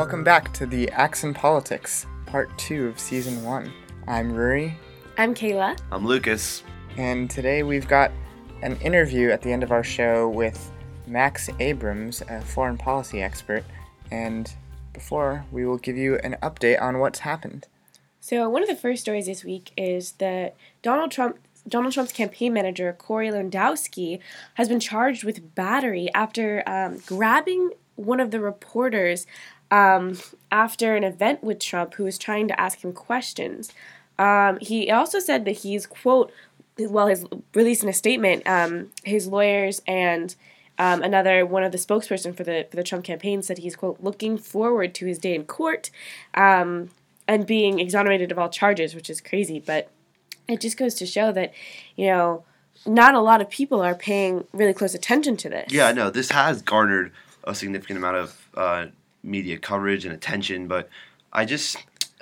Welcome back to the Axe and Politics, part two of season one. I'm Ruri, I'm Kayla. I'm Lucas. and today we've got an interview at the end of our show with Max Abrahms, a foreign policy expert. And before, we will give you an update on what's happened. So one of the first stories this week is that Donald Trump Donald Trump's campaign manager Corey Lewandowski has been charged with battery after um, grabbing one of the reporters um, after an event with Trump, who was trying to ask him questions. Um, he also said that he's quote, well, he's released in a statement. Um, his lawyers and um, another one of the spokesperson for the for the Trump campaign said he's quote looking forward to his day in court um, and being exonerated of all charges, which is crazy. But it just goes to show that you know not a lot of people are paying really close attention to this. Yeah, no, this has garnered a significant amount of uh, media coverage and attention, but I just,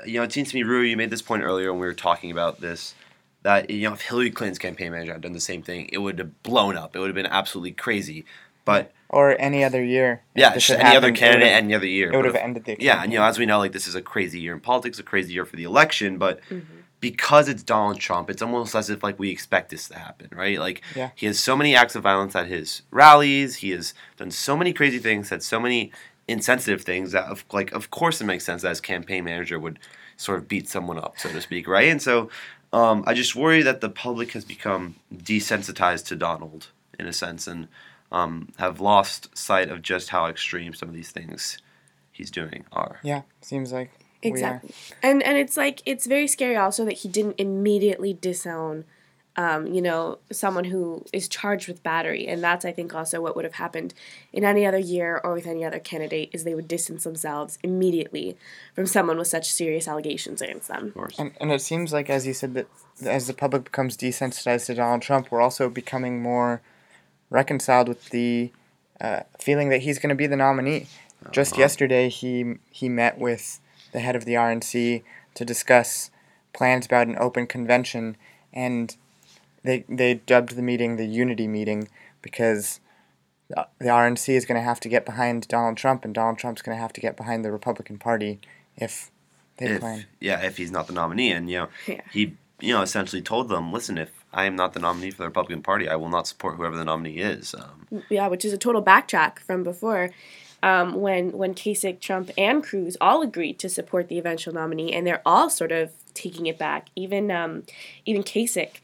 you know, it seems to me, Rui, you made this point earlier when we were talking about this, that, you know, if Hillary Clinton's campaign manager had done the same thing, it would have blown up. It would have been absolutely crazy. But, Or any other year. yeah, this just had any other happened, it candidate any other year. It would have ended the Yeah, and you know, as we know, like this is a crazy year in politics, a crazy year for the election, but Mm-hmm. because it's Donald Trump, it's almost as if like we expect this to happen, right? Like Yeah. he has so many acts of violence at his rallies, he has done so many crazy things, said so many insensitive things that of like of course it makes sense that his campaign manager would sort of beat someone up, so to speak, right? And so um, I just worry that the public has become desensitized to Donald in a sense and um, have lost sight of just how extreme some of these things he's doing are. Yeah, seems like we are. Exactly. And and it's like it's very scary also that he didn't immediately disown um, you know, someone who is charged with battery. And that's I think also what would have happened in any other year or with any other candidate is they would distance themselves immediately from someone with such serious allegations against them. Of course. And, and it seems like, as you said, that as the public becomes desensitized to Donald Trump, we're also becoming more reconciled with the uh, feeling that he's going to be the nominee. Just Uh-huh. yesterday, he he met with the head of the RNC to discuss plans about an open convention, and they they dubbed the meeting the Unity meeting because the the RNC is going to have to get behind Donald Trump, and Donald Trump's going to have to get behind the Republican Party if they if, plan. yeah, if he's not the nominee, and you know, Yeah. he you know essentially told them, listen, if I am not the nominee for the Republican Party, I will not support whoever the nominee is. Um, Yeah, which is a total backtrack from before. Um, when when Kasich, Trump, and Cruz all agreed to support the eventual nominee, and they're all sort of taking it back. Even um, even Kasich,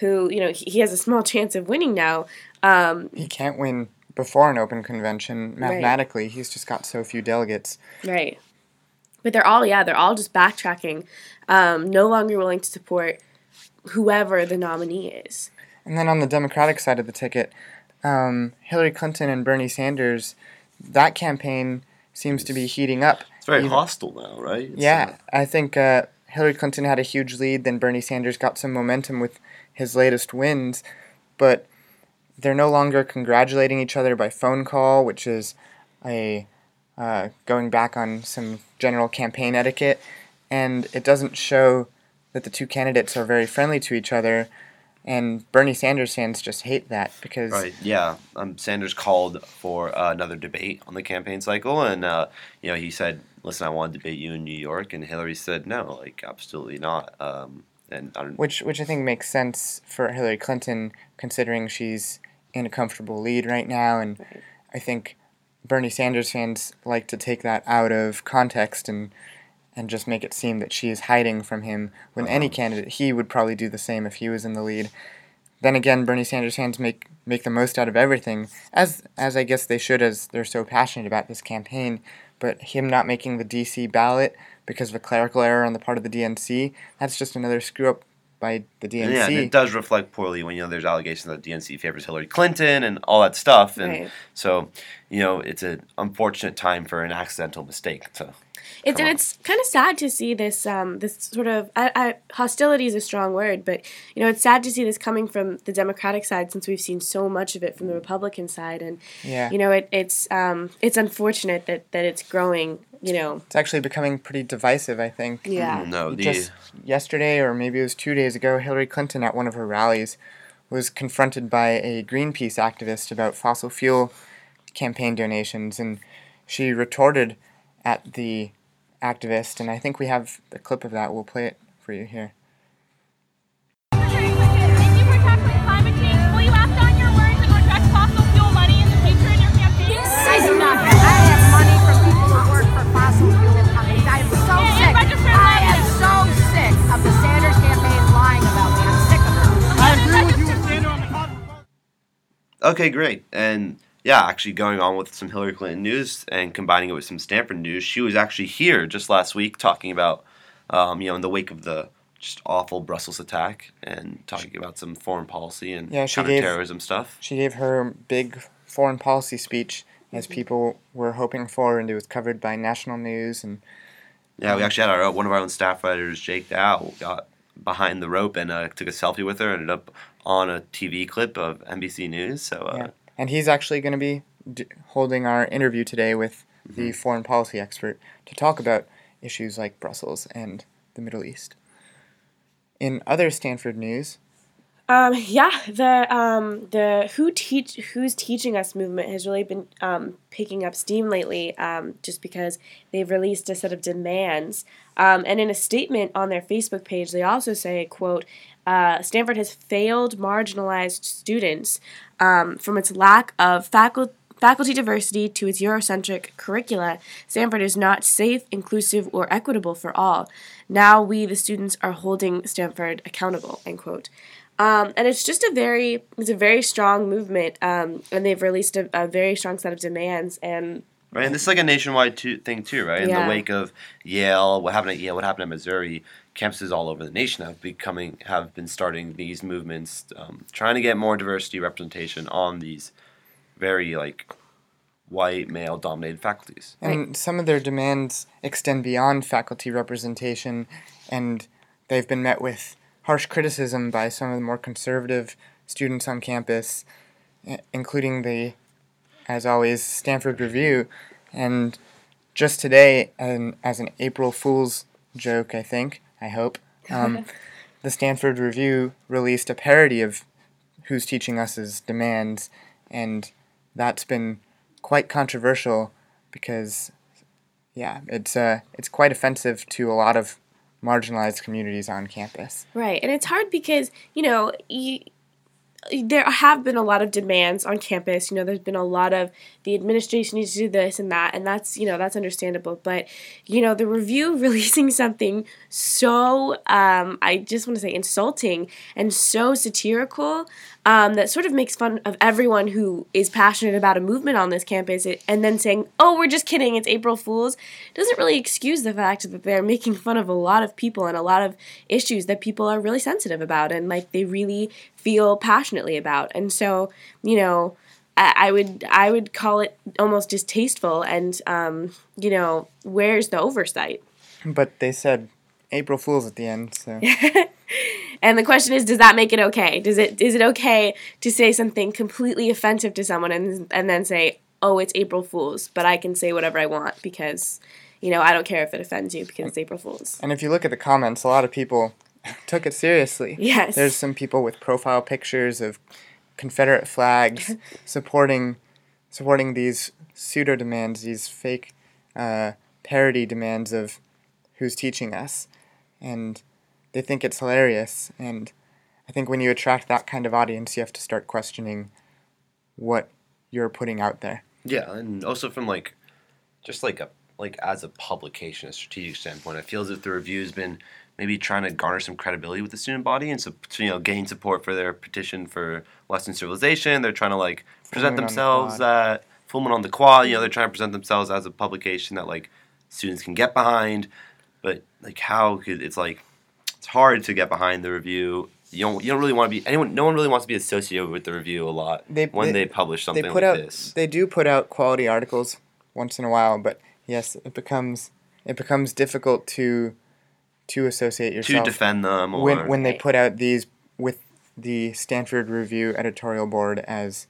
who you know he, he has a small chance of winning now. Um, He can't win before an open convention mathematically. He's just got so few delegates. right, but they're all yeah they're all just backtracking, um, no longer willing to support whoever the nominee is. And then on the Democratic side of the ticket, um, Hillary Clinton and Bernie Sanders, that campaign seems to be heating up. it's very Even- hostile now, right? It's, Yeah, uh, I think uh, Hillary Clinton had a huge lead. Then Bernie Sanders got some momentum with his latest wins, but they're no longer congratulating each other by phone call, which is a uh, going back on some general campaign etiquette, and it doesn't show that the two candidates are very friendly to each other. And Bernie Sanders fans just hate that because Right. Yeah. Um, Sanders called for uh, another debate on the campaign cycle, and uh, you know he said, "Listen, I want to debate you in New York," and Hillary said, "No, like absolutely not." Um, and which which I think makes sense for Hillary Clinton considering she's in a comfortable lead right now, and I think Bernie Sanders fans like to take that out of context and and just make it seem that she is hiding from him when any uh-huh. candidate he would probably do the same if he was in the lead. Then again, Bernie Sanders fans make make the most out of everything, as as I guess they should, as they're so passionate about this campaign. But him not making the DC ballot because of a clerical error on the part of the DNC, that's just another screw up by the DNC. Yeah, and it does reflect poorly when you know there's allegations that the DNC favors Hillary Clinton and all that stuff, and Right. so you know it's an unfortunate time for an accidental mistake. So It's and it's kind of sad to see this um, this sort of I, I, hostility is a strong word, but you know it's sad to see this coming from the Democratic side since we've seen so much of it from the Republican side, and Yeah. you know it, it's um, it's unfortunate that that it's growing. You know, It's actually becoming pretty divisive, I think. yeah, no, the Just yesterday, or maybe it was two days ago, Hillary Clinton at one of her rallies was confronted by a Greenpeace activist about fossil fuel campaign donations, and she retorted at the activist, and I think we have the clip of that. We'll play it for you here. Thank you for tackling climate change. Will you act on your words and reject fossil fuel money in the future in your campaign? I do not have. I have money from people who work for fossil fuel companies. I am so Yeah, sick. register I am lobbyist. so sick of the Sanders campaign lying about me. I'm sick of it. I agree with you with Sanders on the cotton. Okay, great. And yeah, actually going on with some Hillary Clinton news and combining it with some Stanford news, she was actually here just last week talking about, um, you know, in the wake of the just awful Brussels attack and talking about some foreign policy and Yeah, she gave- counterterrorism stuff. She gave her big foreign policy speech, as Mm-hmm. people were hoping for, and it was covered by national news. And Yeah, we actually had our one of our own staff writers, Jake Dow, got behind the rope and uh, took a selfie with her. Ended up on a TV clip of NBC News. So uh, yeah, and he's actually going to be d- holding our interview today with Mm-hmm. the foreign policy expert to talk about issues like Brussels and the Middle East. In other Stanford news, Um, yeah, the um, the who teach who's teaching us movement has really been um, picking up steam lately. Um, just because they've released a set of demands, um, and in a statement on their Facebook page, they also say, "quote uh, Stanford has failed marginalized students um, from its lack of faculty." Faculty diversity to its Eurocentric curricula, Stanford is not safe, inclusive, or equitable for all. Now we, the students, are holding Stanford accountable. End quote. Um, and it's just a very it's a very strong movement um, and they've released a, a very strong set of demands and Right, and this is like a nationwide too, thing too, right? In Yeah. the wake of Yale, what happened at Yale, what happened at Missouri, campuses all over the nation have becoming have been starting these movements, um, trying to get more diversity representation on these very like white male dominated faculties. and some of their demands extend beyond faculty representation, and they've been met with harsh criticism by some of the more conservative students on campus, including the, as always, Stanford Review. And just today, and as an April Fool's joke, I think, I hope, um, the Stanford Review released a parody of Who's Teaching Us's demands, and that's been quite controversial because, yeah, it's uh, it's quite offensive to a lot of marginalized communities on campus. right and it's hard because you know you, there have been a lot of demands on campus. You know there's been a lot of the administration needs to do this and that and that's you know that's understandable. But you know the review releasing something so um, i just want to say insulting and so satirical um, that sort of makes fun of everyone who is passionate about a movement on this campus and then saying oh we're just kidding it's april fools doesn't really excuse the fact that they're making fun of a lot of people and a lot of issues that people are really sensitive about and like they really feel passionately about. And so you know I, would I would call it almost distasteful and um, you know where's the oversight? But they said April Fools at the end, so and the question is does that make it okay does it is it okay to say something completely offensive to someone and and then say oh it's April Fools but I can say whatever I want because you know I don't care if it offends you because it's April Fools and if you look at the comments, a lot of people took it seriously. Yes. There's some people with profile pictures of Confederate flags supporting supporting these pseudo demands, these fake uh, parody demands of who's teaching us, and they think it's hilarious. And I think when you attract that kind of audience, you have to start questioning what you're putting out there. Yeah, and also from like, just like a like as a publication, a strategic standpoint, I feel as if the review's been maybe trying to garner some credibility with the student body and so you know gain support for their petition for Western civilization. They're trying to like present the themselves Quad. that full moon on the quad. You know, they're trying to present themselves as a publication that like students can get behind. But like, how could it's like it's hard to get behind the review. You don't you don't really want to be anyone. No one really wants to be associated with the review a lot They- when they- they, publish something they put like out this. they do put out quality articles once in a while, but yes, it becomes it becomes difficult to to associate yourself to defend them or when when they put out these with the Stanford Review editorial board as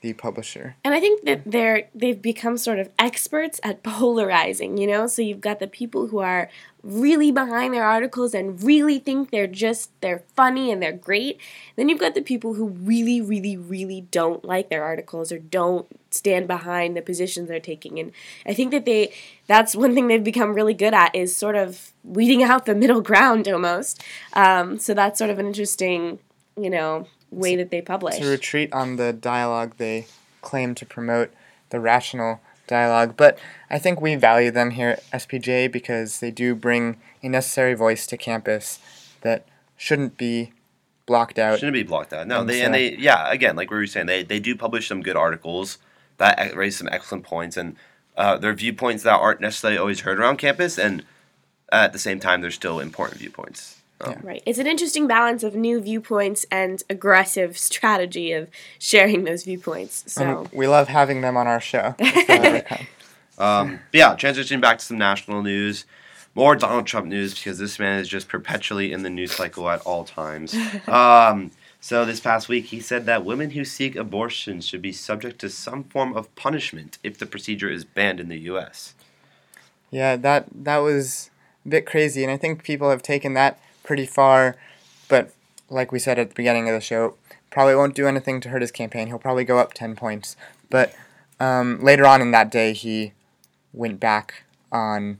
the publisher. And I think that they're they've become sort of experts at polarizing, you know? So you've got the people who are really behind their articles and really think they're just they're funny and they're great. Then you've got the people who really really really don't like their articles or don't stand behind the positions they're taking. And I think that they that's one thing they've become really good at is sort of weeding out the middle ground almost. Um, so that's sort of an interesting, you know, way that they publish. To retreat on the dialogue they claim to promote, the rational dialogue. But I think we value them here at SPJ because they do bring a necessary voice to campus that shouldn't be blocked out. Shouldn't be blocked out. No, And they so- and they yeah. Again, like we were saying, they they do publish some good articles that e- raise some excellent points, and uh, they're viewpoints that aren't necessarily always heard around campus, and at the same time, they're still important viewpoints. Um, Right. It's an interesting balance of new viewpoints and aggressive strategy of sharing those viewpoints. So, And we love having them on our show. if they'll ever come. Um, but yeah, transitioning back to some national news, more Donald Trump news because this man is just perpetually in the news cycle at all times. Um, so this past week, he said that women who seek abortion should be subject to some form of punishment if the procedure is banned in the U.S. Yeah, that that was a bit crazy, and I think people have taken that pretty far. But like we said at the beginning of the show, probably won't do anything to hurt his campaign. He'll probably go up ten points. But um, later on in that day, he went back on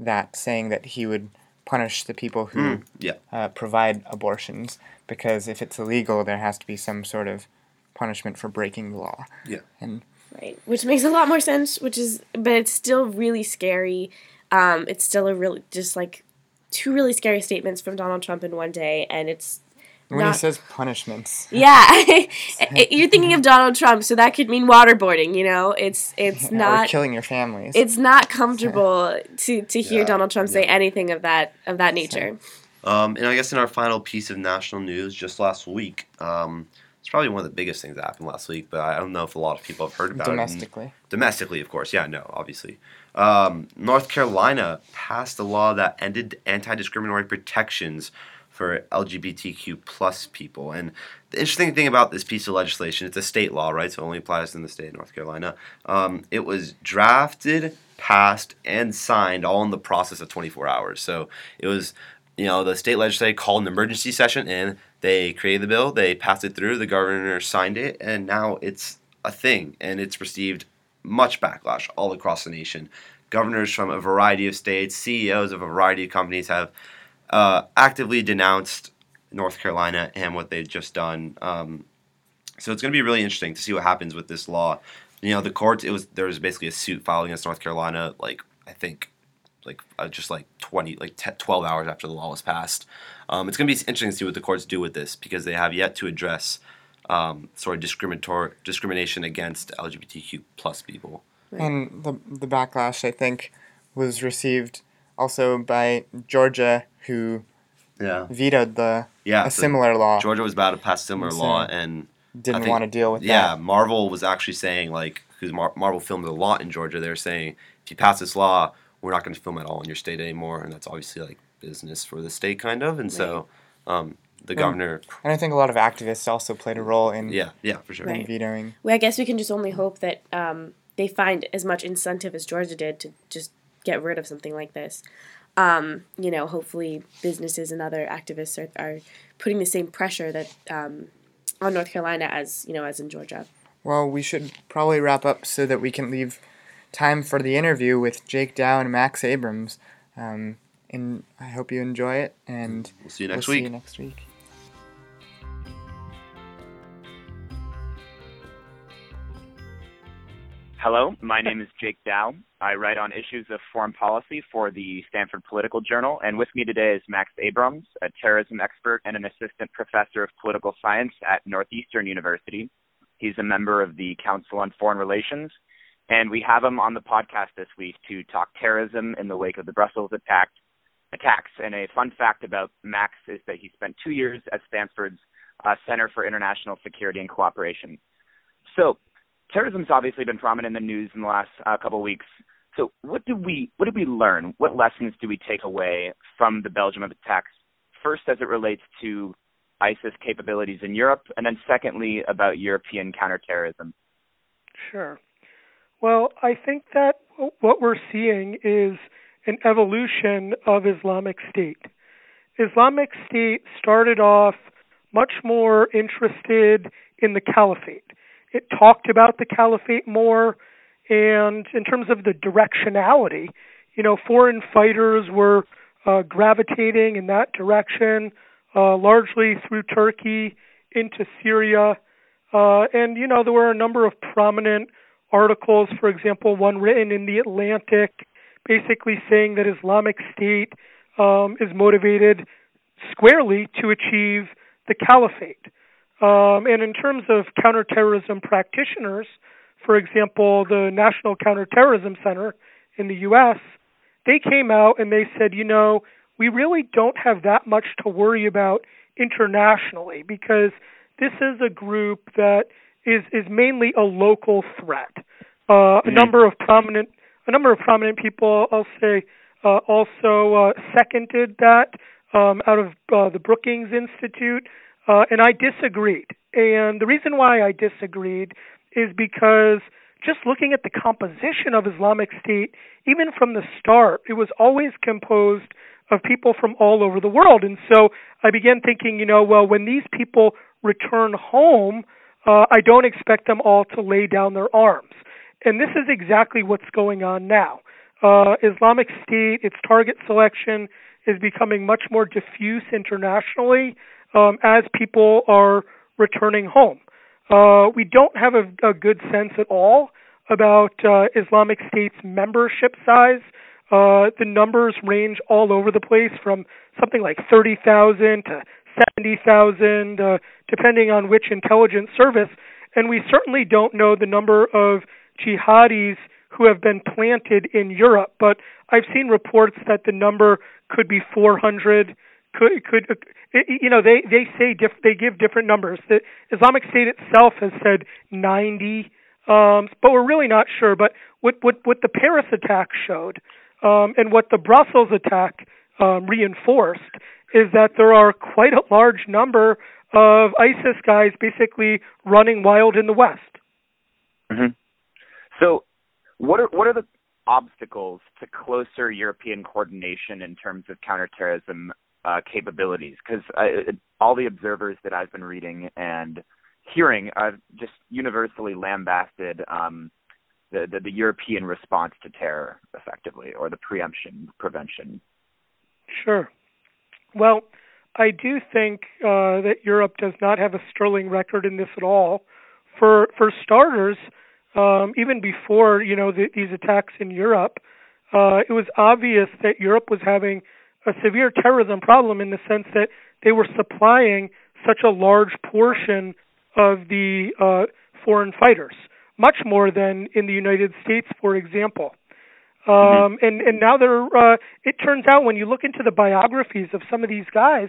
that, saying that he would punish the people who Yeah. uh, provide abortions because if it's illegal, there has to be some sort of punishment for breaking the law. Yeah. And right. Which makes a lot more sense, which is, but it's still really scary. Um, it's still a really, just like two really scary statements from Donald Trump in one day, and it's when Not- he says punishments, yeah. You're thinking of Donald Trump, so that could mean waterboarding. You know, it's it's or not killing your families. it's not comfortable to to hear Yeah, Donald Trump say anything of that of that nature. Um, and I guess in our final piece of national news, just last week, um, it's probably one of the biggest things that happened last week, but I don't know if a lot of people have heard about it. domestically. Domestically, of course. Yeah, no, obviously. Um, North Carolina passed a law that ended anti-discriminatory protections for LGBTQ plus people. And the interesting thing about this piece of legislation, it's a state law, right? So it only applies in the state of North Carolina. Um, it was drafted, passed, and signed all in the process of 24 hours. So it was, you know, the state legislature called an emergency session and they created the bill, they passed it through, the governor signed it, and now it's a thing and it's received much backlash all across the nation. Governors from a variety of states, CEOs of a variety of companies have uh, actively denounced North Carolina and what they've just done. Um, so it's going to be really interesting to see what happens with this law. You know, the courts. It was there was basically a suit filed against North Carolina. Like I think, like uh, just like twenty, like 10, twelve hours after the law was passed. Um, it's going to be interesting to see what the courts do with this because they have yet to address um, sort of discriminatory discrimination against LGBTQ plus people. And the the backlash I think was received also by Georgia, who Yeah, vetoed the yeah. a so similar law. Georgia was about to pass a similar So, law, and Didn't think- want to deal with yeah, that. Marvel was actually saying like because Mar- Marvel filmed a lot in Georgia. They were saying if you pass this law, we're not going to film at all in your state anymore, and that's obviously like business for the state kind of. And so um, the governor, And I think a lot of activists also played a role in, yeah, yeah, for sure. Right. vetoing. Well, I guess we can just only hope that um, they find as much incentive as Georgia did to just get rid of something like this. Um, you know, hopefully businesses and other activists are, are putting the same pressure that um, on North Carolina as you know as in Georgia. Well, we should probably wrap up so that we can leave time for the interview with Jake Dow and Max Abrahms. Um, and I hope you enjoy it, and We'll see you we'll next see you next week. Hello, my name is Jake Dow. I write on issues of foreign policy for the Stanford Political Journal, and with me today is Max Abrahms, a terrorism expert and an assistant professor of political science at Northeastern University. He's a member of the Council on Foreign Relations, and we have him on the podcast this week to talk terrorism in the wake of the Brussels attack, attacks. And a fun fact about Max is that he spent two years at Stanford's uh, Center for International Security and Cooperation. So, terrorism's obviously been prominent in the news in the last uh, couple of weeks. So, what did we what did we learn? What lessons do we take away from the Belgium attacks? First, as it relates to ISIS capabilities in Europe, and then secondly, about European counterterrorism. Sure. Well, I think that what we're seeing is an evolution of Islamic State. Islamic State started off much more interested in the caliphate. It talked about the caliphate more, and in terms of the directionality, you know, foreign fighters were uh, gravitating in that direction, uh, largely through Turkey into Syria. Uh, and, you know, there were a number of prominent articles, for example, one written in the Atlantic, basically saying that Islamic State um, is motivated squarely to achieve the caliphate. Um, and in terms of counterterrorism practitioners, for example, the National Counterterrorism Center in the U.S., they came out and they said, you know, we really don't have that much to worry about internationally because this is a group that is is mainly a local threat. Uh, a number of prominent a number of prominent people, I'll say, uh, also uh, seconded that um, out of uh, the Brookings Institute, uh, and I disagreed. And the reason why I disagreed is because just looking at the composition of Islamic State, even from the start, it was always composed of people from all over the world. And so I began thinking, you know, well, when these people return home, uh, I don't expect them all to lay down their arms. And this is exactly what's going on now. Uh, Islamic State, its target selection is becoming much more diffuse internationally um, as people are returning home. Uh, we don't have a, a, good sense at all about uh, Islamic State's membership size. Uh, the numbers range all over the place from something like 30,000 to 70,000, uh, depending on which intelligence service. And we certainly don't know the number of jihadis who have been planted in Europe, but I've seen reports that the number could be 400. Could could you know they they say diff, they give different numbers. The Islamic State itself has said 90, um, but we're really not sure. But what what what the Paris attack showed, um, and what the Brussels attack um, reinforced, is that there are quite a large number of ISIS guys basically running wild in the West. Mm-hmm. So, what are what are the obstacles to closer European coordination in terms of counterterrorism uh, capabilities? Because all the observers that I've been reading and hearing are just universally lambasted um, the, the, the European response to terror, effectively, or the preemption prevention. Sure. Well, I do think uh, that Europe does not have a sterling record in this at all. For for starters, um, even before you know the, these attacks in Europe, uh, it was obvious that Europe was having a severe terrorism problem in the sense that they were supplying such a large portion of the uh, foreign fighters, much more than in the United States, for example. Um, mm-hmm. and and now they're. Uh, it turns out when you look into the biographies of some of these guys,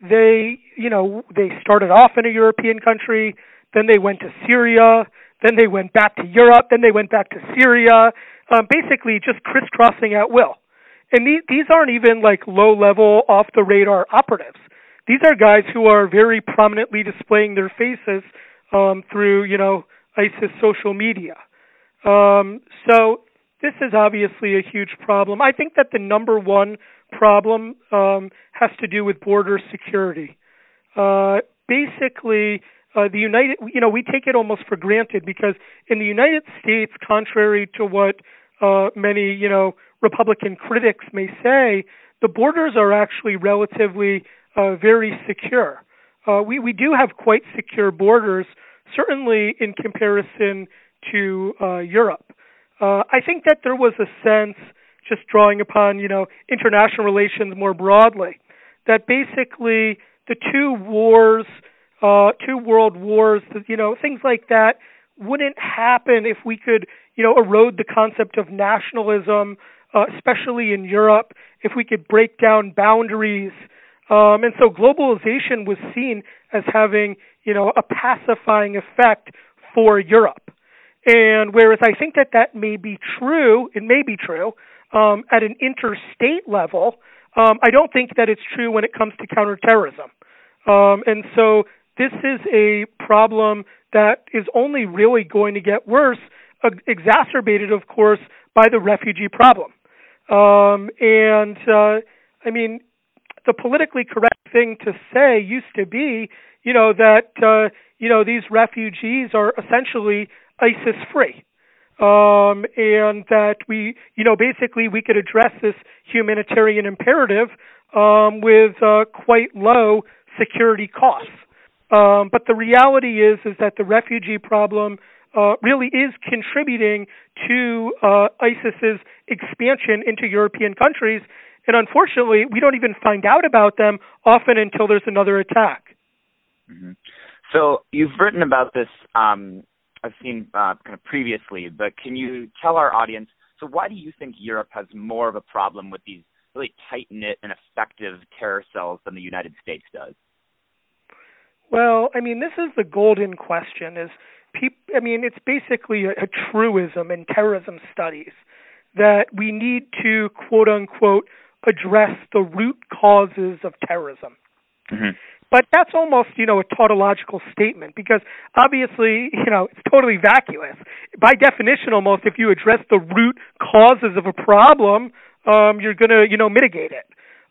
they you know they started off in a European country, then they went to Syria, then they went back to Europe, then they went back to Syria, um, basically just crisscrossing at will. And these these aren't even like low level off the radar operatives. These are guys who are very prominently displaying their faces um, through you know ISIS social media. Um, so this is obviously a huge problem. I think that the number one problem um, has to do with border security. Uh, basically, uh, the United, you know, we take it almost for granted because in the United States, contrary to what uh, many, you know, Republican critics may say, the borders are actually relatively uh, very secure. Uh, we we do have quite secure borders, certainly in comparison to uh, Europe. Uh, I think that there was a sense, just drawing upon you know international relations more broadly, that basically the two wars uh, two world wars, you know, things like that wouldn't happen if we could, you know, erode the concept of nationalism, uh, especially in Europe, if we could break down boundaries. Um, and so globalization was seen as having, you know, a pacifying effect for Europe. And whereas I think that that may be true, it may be true um, at an interstate level, um, I don't think that it's true when it comes to counterterrorism. Um, and so this is a problem that is only really going to get worse, uh, exacerbated, of course, by the refugee problem. Um, and uh, I mean, the politically correct thing to say used to be, you know, that uh, you know these refugees are essentially ISIS free, um, and that we, you know, basically we could address this humanitarian imperative um, with uh, quite low security costs. Um, but the reality is is that the refugee problem uh, really is contributing to uh, ISIS's expansion into European countries. And unfortunately, we don't even find out about them often until there's another attack. Mm-hmm. So you've written about this. Um, I've seen uh, kind of previously, but can you tell our audience? So why do you think Europe has more of a problem with these really tight knit and effective terror cells than the United States does? Well, I mean, this is the golden question. Is peop- I mean, it's basically a, a truism in terrorism studies that we need to quote unquote address the root causes of terrorism. Mm-hmm. But that's almost, you know, a tautological statement because obviously, you know, it's totally vacuous. By definition, almost, if you address the root causes of a problem, um, you're going to, you know, mitigate it.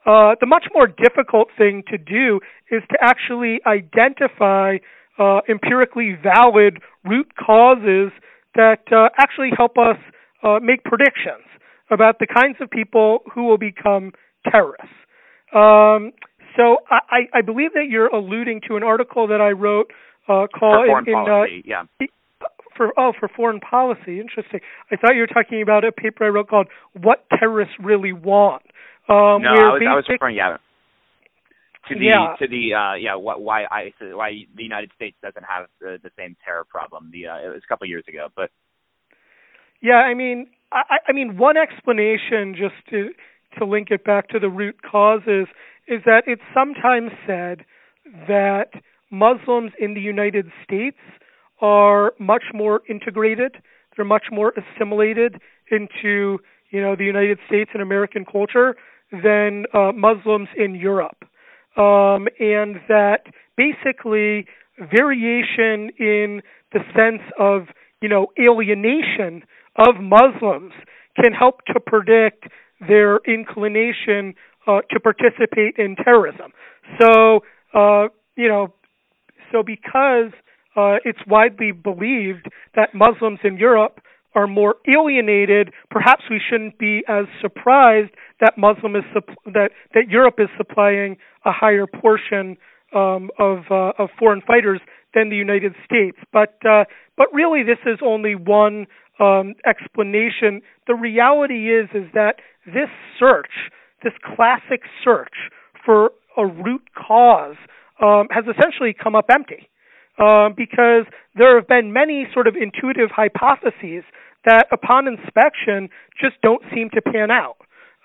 Uh, the much more difficult thing to do is to actually identify uh, empirically valid root causes that uh, actually help us uh, make predictions about the kinds of people who will become terrorists. Um, so I, I believe that you're alluding to an article that I wrote uh, called for foreign in, policy, uh, yeah. For oh, for foreign policy. Interesting. I thought you were talking about a paper I wrote called "What Terrorists Really Want." Um, no, I was, I was referring yeah to the Yeah. to the uh, yeah what why I why the United States doesn't have the, the same terror problem. The uh, it was a couple of years ago, but Yeah, I mean, I, I mean, one explanation just to to link it back to the root causes is that it's sometimes said that Muslims in the United States are much more integrated. They're much more assimilated into you know the United States and American culture than uh, Muslims in Europe, um, and that basically variation in the sense of you know alienation of Muslims can help to predict their inclination uh, to participate in terrorism. So, uh, you know, so because uh, it's widely believed that Muslims in Europe are more alienated, perhaps we shouldn't be as surprised that Muslim is supp- that that Europe is supplying a higher portion um, of uh, of foreign fighters than the United States. But uh, but really, this is only one um, explanation. The reality is is that this search, this classic search for a root cause, um, has essentially come up empty. Um, because there have been many sort of intuitive hypotheses that, upon inspection, just don't seem to pan out.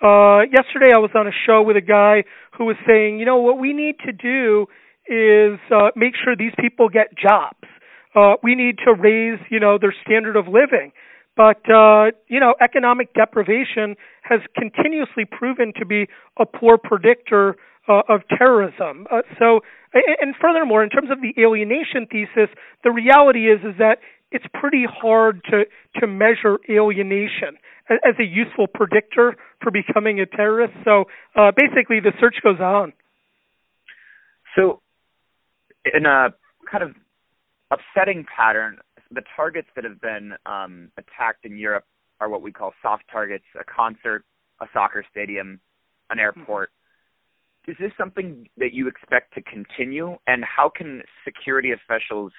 Uh, yesterday, I was on a show with a guy who was saying, you know, what we need to do is uh, make sure these people get jobs. Uh, we need to raise, you know, their standard of living. But uh, you know, economic deprivation has continuously proven to be a poor predictor uh, of terrorism. Uh, so, and furthermore, in terms of the alienation thesis, the reality is is that it's pretty hard to to measure alienation as, a useful predictor for becoming a terrorist. So, uh, basically, the search goes on. So, in a kind of upsetting pattern, the targets that have been um, attacked in Europe are what we call soft targets: a concert, a soccer stadium, an airport. Is this something that you expect to continue? And how can security officials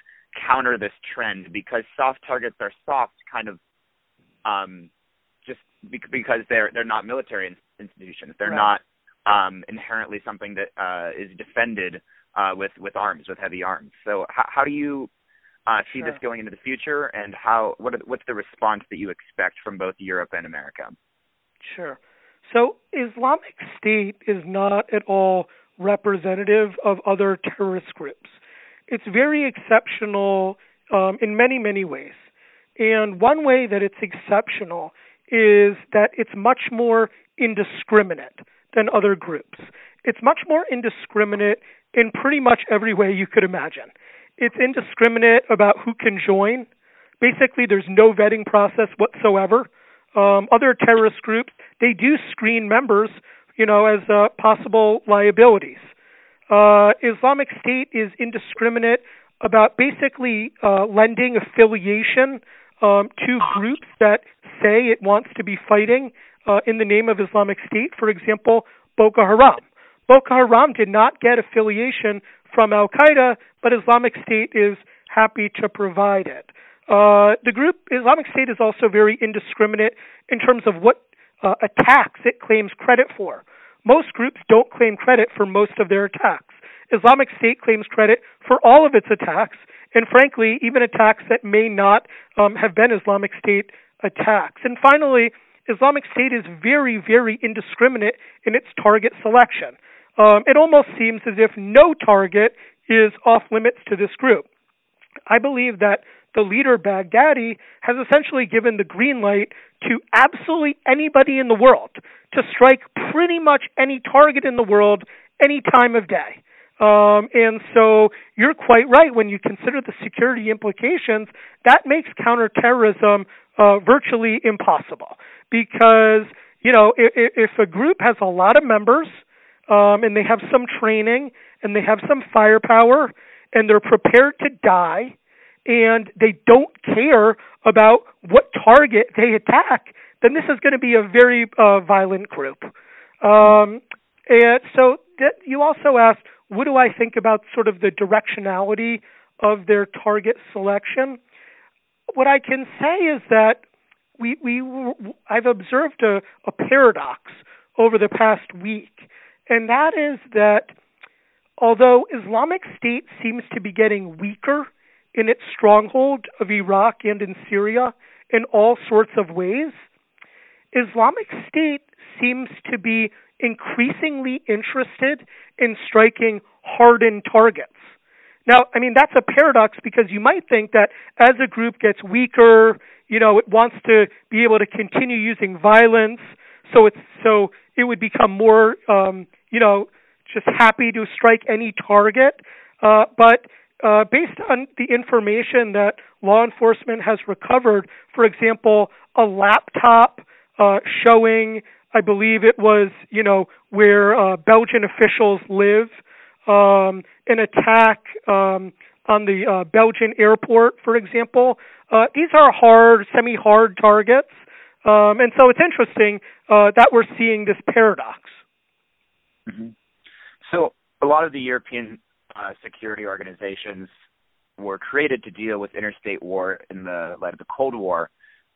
counter this trend? Because soft targets are soft, kind of, um, just bec- because they're they're not military in- institutions. They're Right. not um, inherently something that uh, is defended uh, with with arms, with heavy arms. So how, how do you uh, see Sure. this going into the future, and how what are, what's the response that you expect from both Europe and America? Sure. So Islamic State is not at all representative of other terrorist groups. It's very exceptional um, in many, many ways. And one way that it's exceptional is that it's much more indiscriminate than other groups. it's much more indiscriminate in pretty much every way you could imagine. It's indiscriminate about who can join. Basically, there's no vetting process whatsoever. Um, other terrorist groups they do screen members, you know, as uh, possible liabilities. Uh, Islamic State is indiscriminate about basically uh, lending affiliation um, to groups that say it wants to be fighting uh, in the name of Islamic State. For example, Boko Haram. Boko Haram did not get affiliation from Al Qaeda, but Islamic State is happy to provide it. Uh, the group Islamic State is also very indiscriminate in terms of what uh, attacks it claims credit for. Most groups don't claim credit for most of their attacks. Islamic State claims credit for all of its attacks, and frankly, even attacks that may not um, have been Islamic State attacks. And finally, Islamic State is very, very indiscriminate in its target selection. Um, it almost seems as if no target is off limits to this group. I believe that the leader Baghdadi has essentially given the green light to absolutely anybody in the world to strike pretty much any target in the world any time of day. Um, and so you're quite right when you consider the security implications. That makes counterterrorism uh, virtually impossible because you know if, if a group has a lot of members um, and they have some training and they have some firepower and they're prepared to die and they don't care about what target they attack, then this is going to be a very uh, violent group. Um, and so you also asked, what do I think about sort of the directionality of their target selection? What I can say is that we we I've observed a, a paradox over the past week, and that is that although Islamic State seems to be getting weaker in its stronghold of Iraq and in Syria in all sorts of ways, Islamic State seems to be increasingly interested in striking hardened targets. Now, I mean, that's a paradox because you might think that as a group gets weaker, you know, it wants to be able to continue using violence, so it's so it would become more, um, you know, just happy to strike any target. Uh, but uh, based on the information that law enforcement has recovered, for example, a laptop uh, showing, I believe it was, you know, where uh, Belgian officials live, um, an attack um, on the uh, Belgian airport, for example. Uh, these are hard, semi-hard targets, um, and so it's interesting uh, that we're seeing this paradox. Mm-hmm. So a lot of the European uh, security organizations were created to deal with interstate war in the light of the Cold War.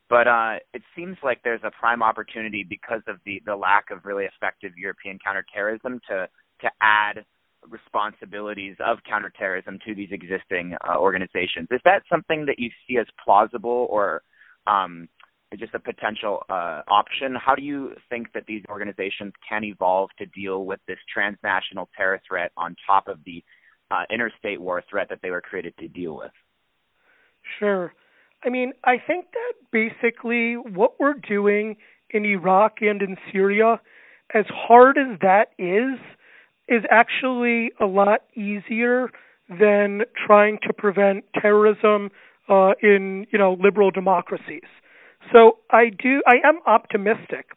But uh, it seems like there's a prime opportunity because of the, the lack of really effective European counterterrorism to to add responsibilities of counterterrorism to these existing uh, organizations. Is that something that you see as plausible or um, just a potential uh, option? How do you think that these organizations can evolve to deal with this transnational terror threat on top of the uh, interstate war threat that they were created to deal with? Sure. I mean, I think that basically what we're doing in Iraq and in Syria, as hard as that is, is actually a lot easier than trying to prevent terrorism uh, in you know liberal democracies. So I do I am optimistic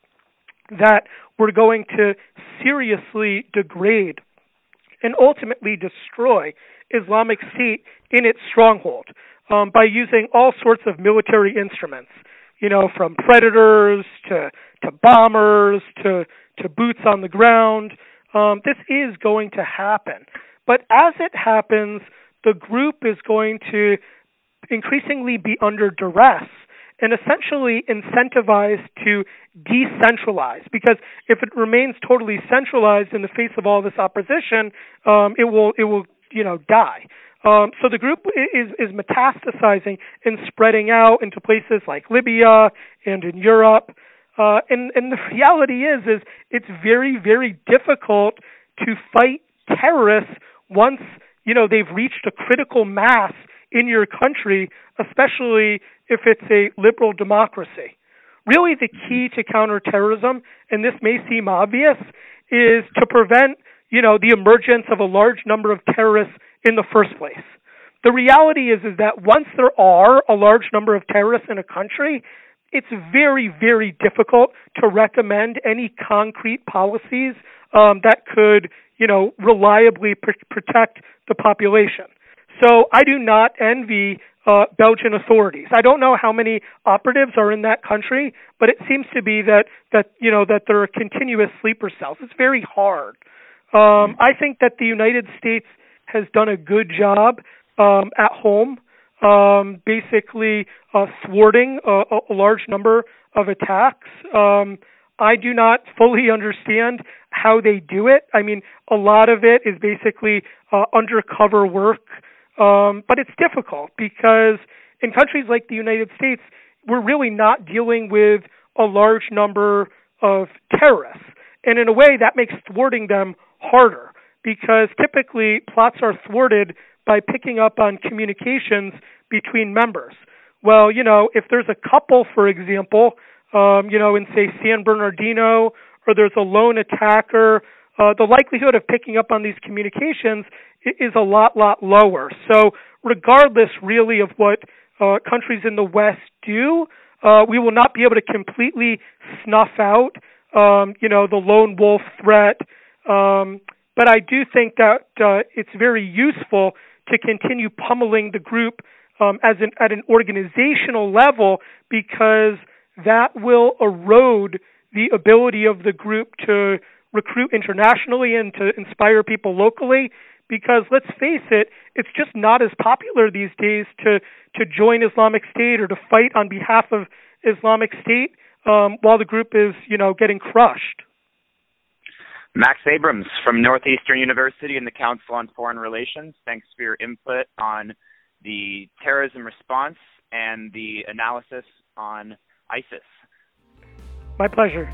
that we're going to seriously degrade and ultimately destroy Islamic State in its stronghold um, by using all sorts of military instruments, you know, from predators to to bombers to to boots on the ground. Um, this is going to happen, but as it happens, the group is going to increasingly be under duress and essentially incentivized to decentralize because if it remains totally centralized in the face of all this opposition, um, it will it will you know die. Um, so the group is is metastasizing and spreading out into places like Libya and in Europe. Uh, and and the reality is is it's very very difficult to fight terrorists once you know they've reached a critical mass in your country, especially if it's a liberal democracy. Really, the key to counterterrorism, and this may seem obvious, is to prevent you know, the emergence of a large number of terrorists in the first place. The reality is is that once there are a large number of terrorists in a country, it's very, very difficult to recommend any concrete policies um, that could, you know, reliably pr- protect the population. So I do not envy uh, Belgian authorities. I don't know how many operatives are in that country, but it seems to be that that you know that there are continuous sleeper cells. It's very hard. Um, I think that the United States has done a good job um, at home, um, basically uh, thwarting a, a large number of attacks. Um, I do not fully understand how they do it. I mean, a lot of it is basically uh, undercover work, um, but it's difficult because in countries like the United States, we're really not dealing with a large number of terrorists. And in a way, that makes thwarting them harder because typically plots are thwarted by picking up on communications between members. Well, you know, if there's a couple, for example, um, you know, in say San Bernardino, or there's a lone attacker, uh, the likelihood of picking up on these communications is a lot, lot lower. So, regardless, really, of what uh, countries in the West do, uh, we will not be able to completely snuff out, um, you know, the lone wolf threat. Um, but I do think that uh, it's very useful to continue pummeling the group um, as an, at an organizational level because that will erode the ability of the group to recruit internationally and to inspire people locally because let's face it, it's just not as popular these days to to join Islamic State or to fight on behalf of Islamic State um, while the group is, you know, getting crushed. Max Abrahms from Northeastern University and the Council on Foreign Relations. Thanks for your input on the terrorism response and the analysis on ISIS. My pleasure.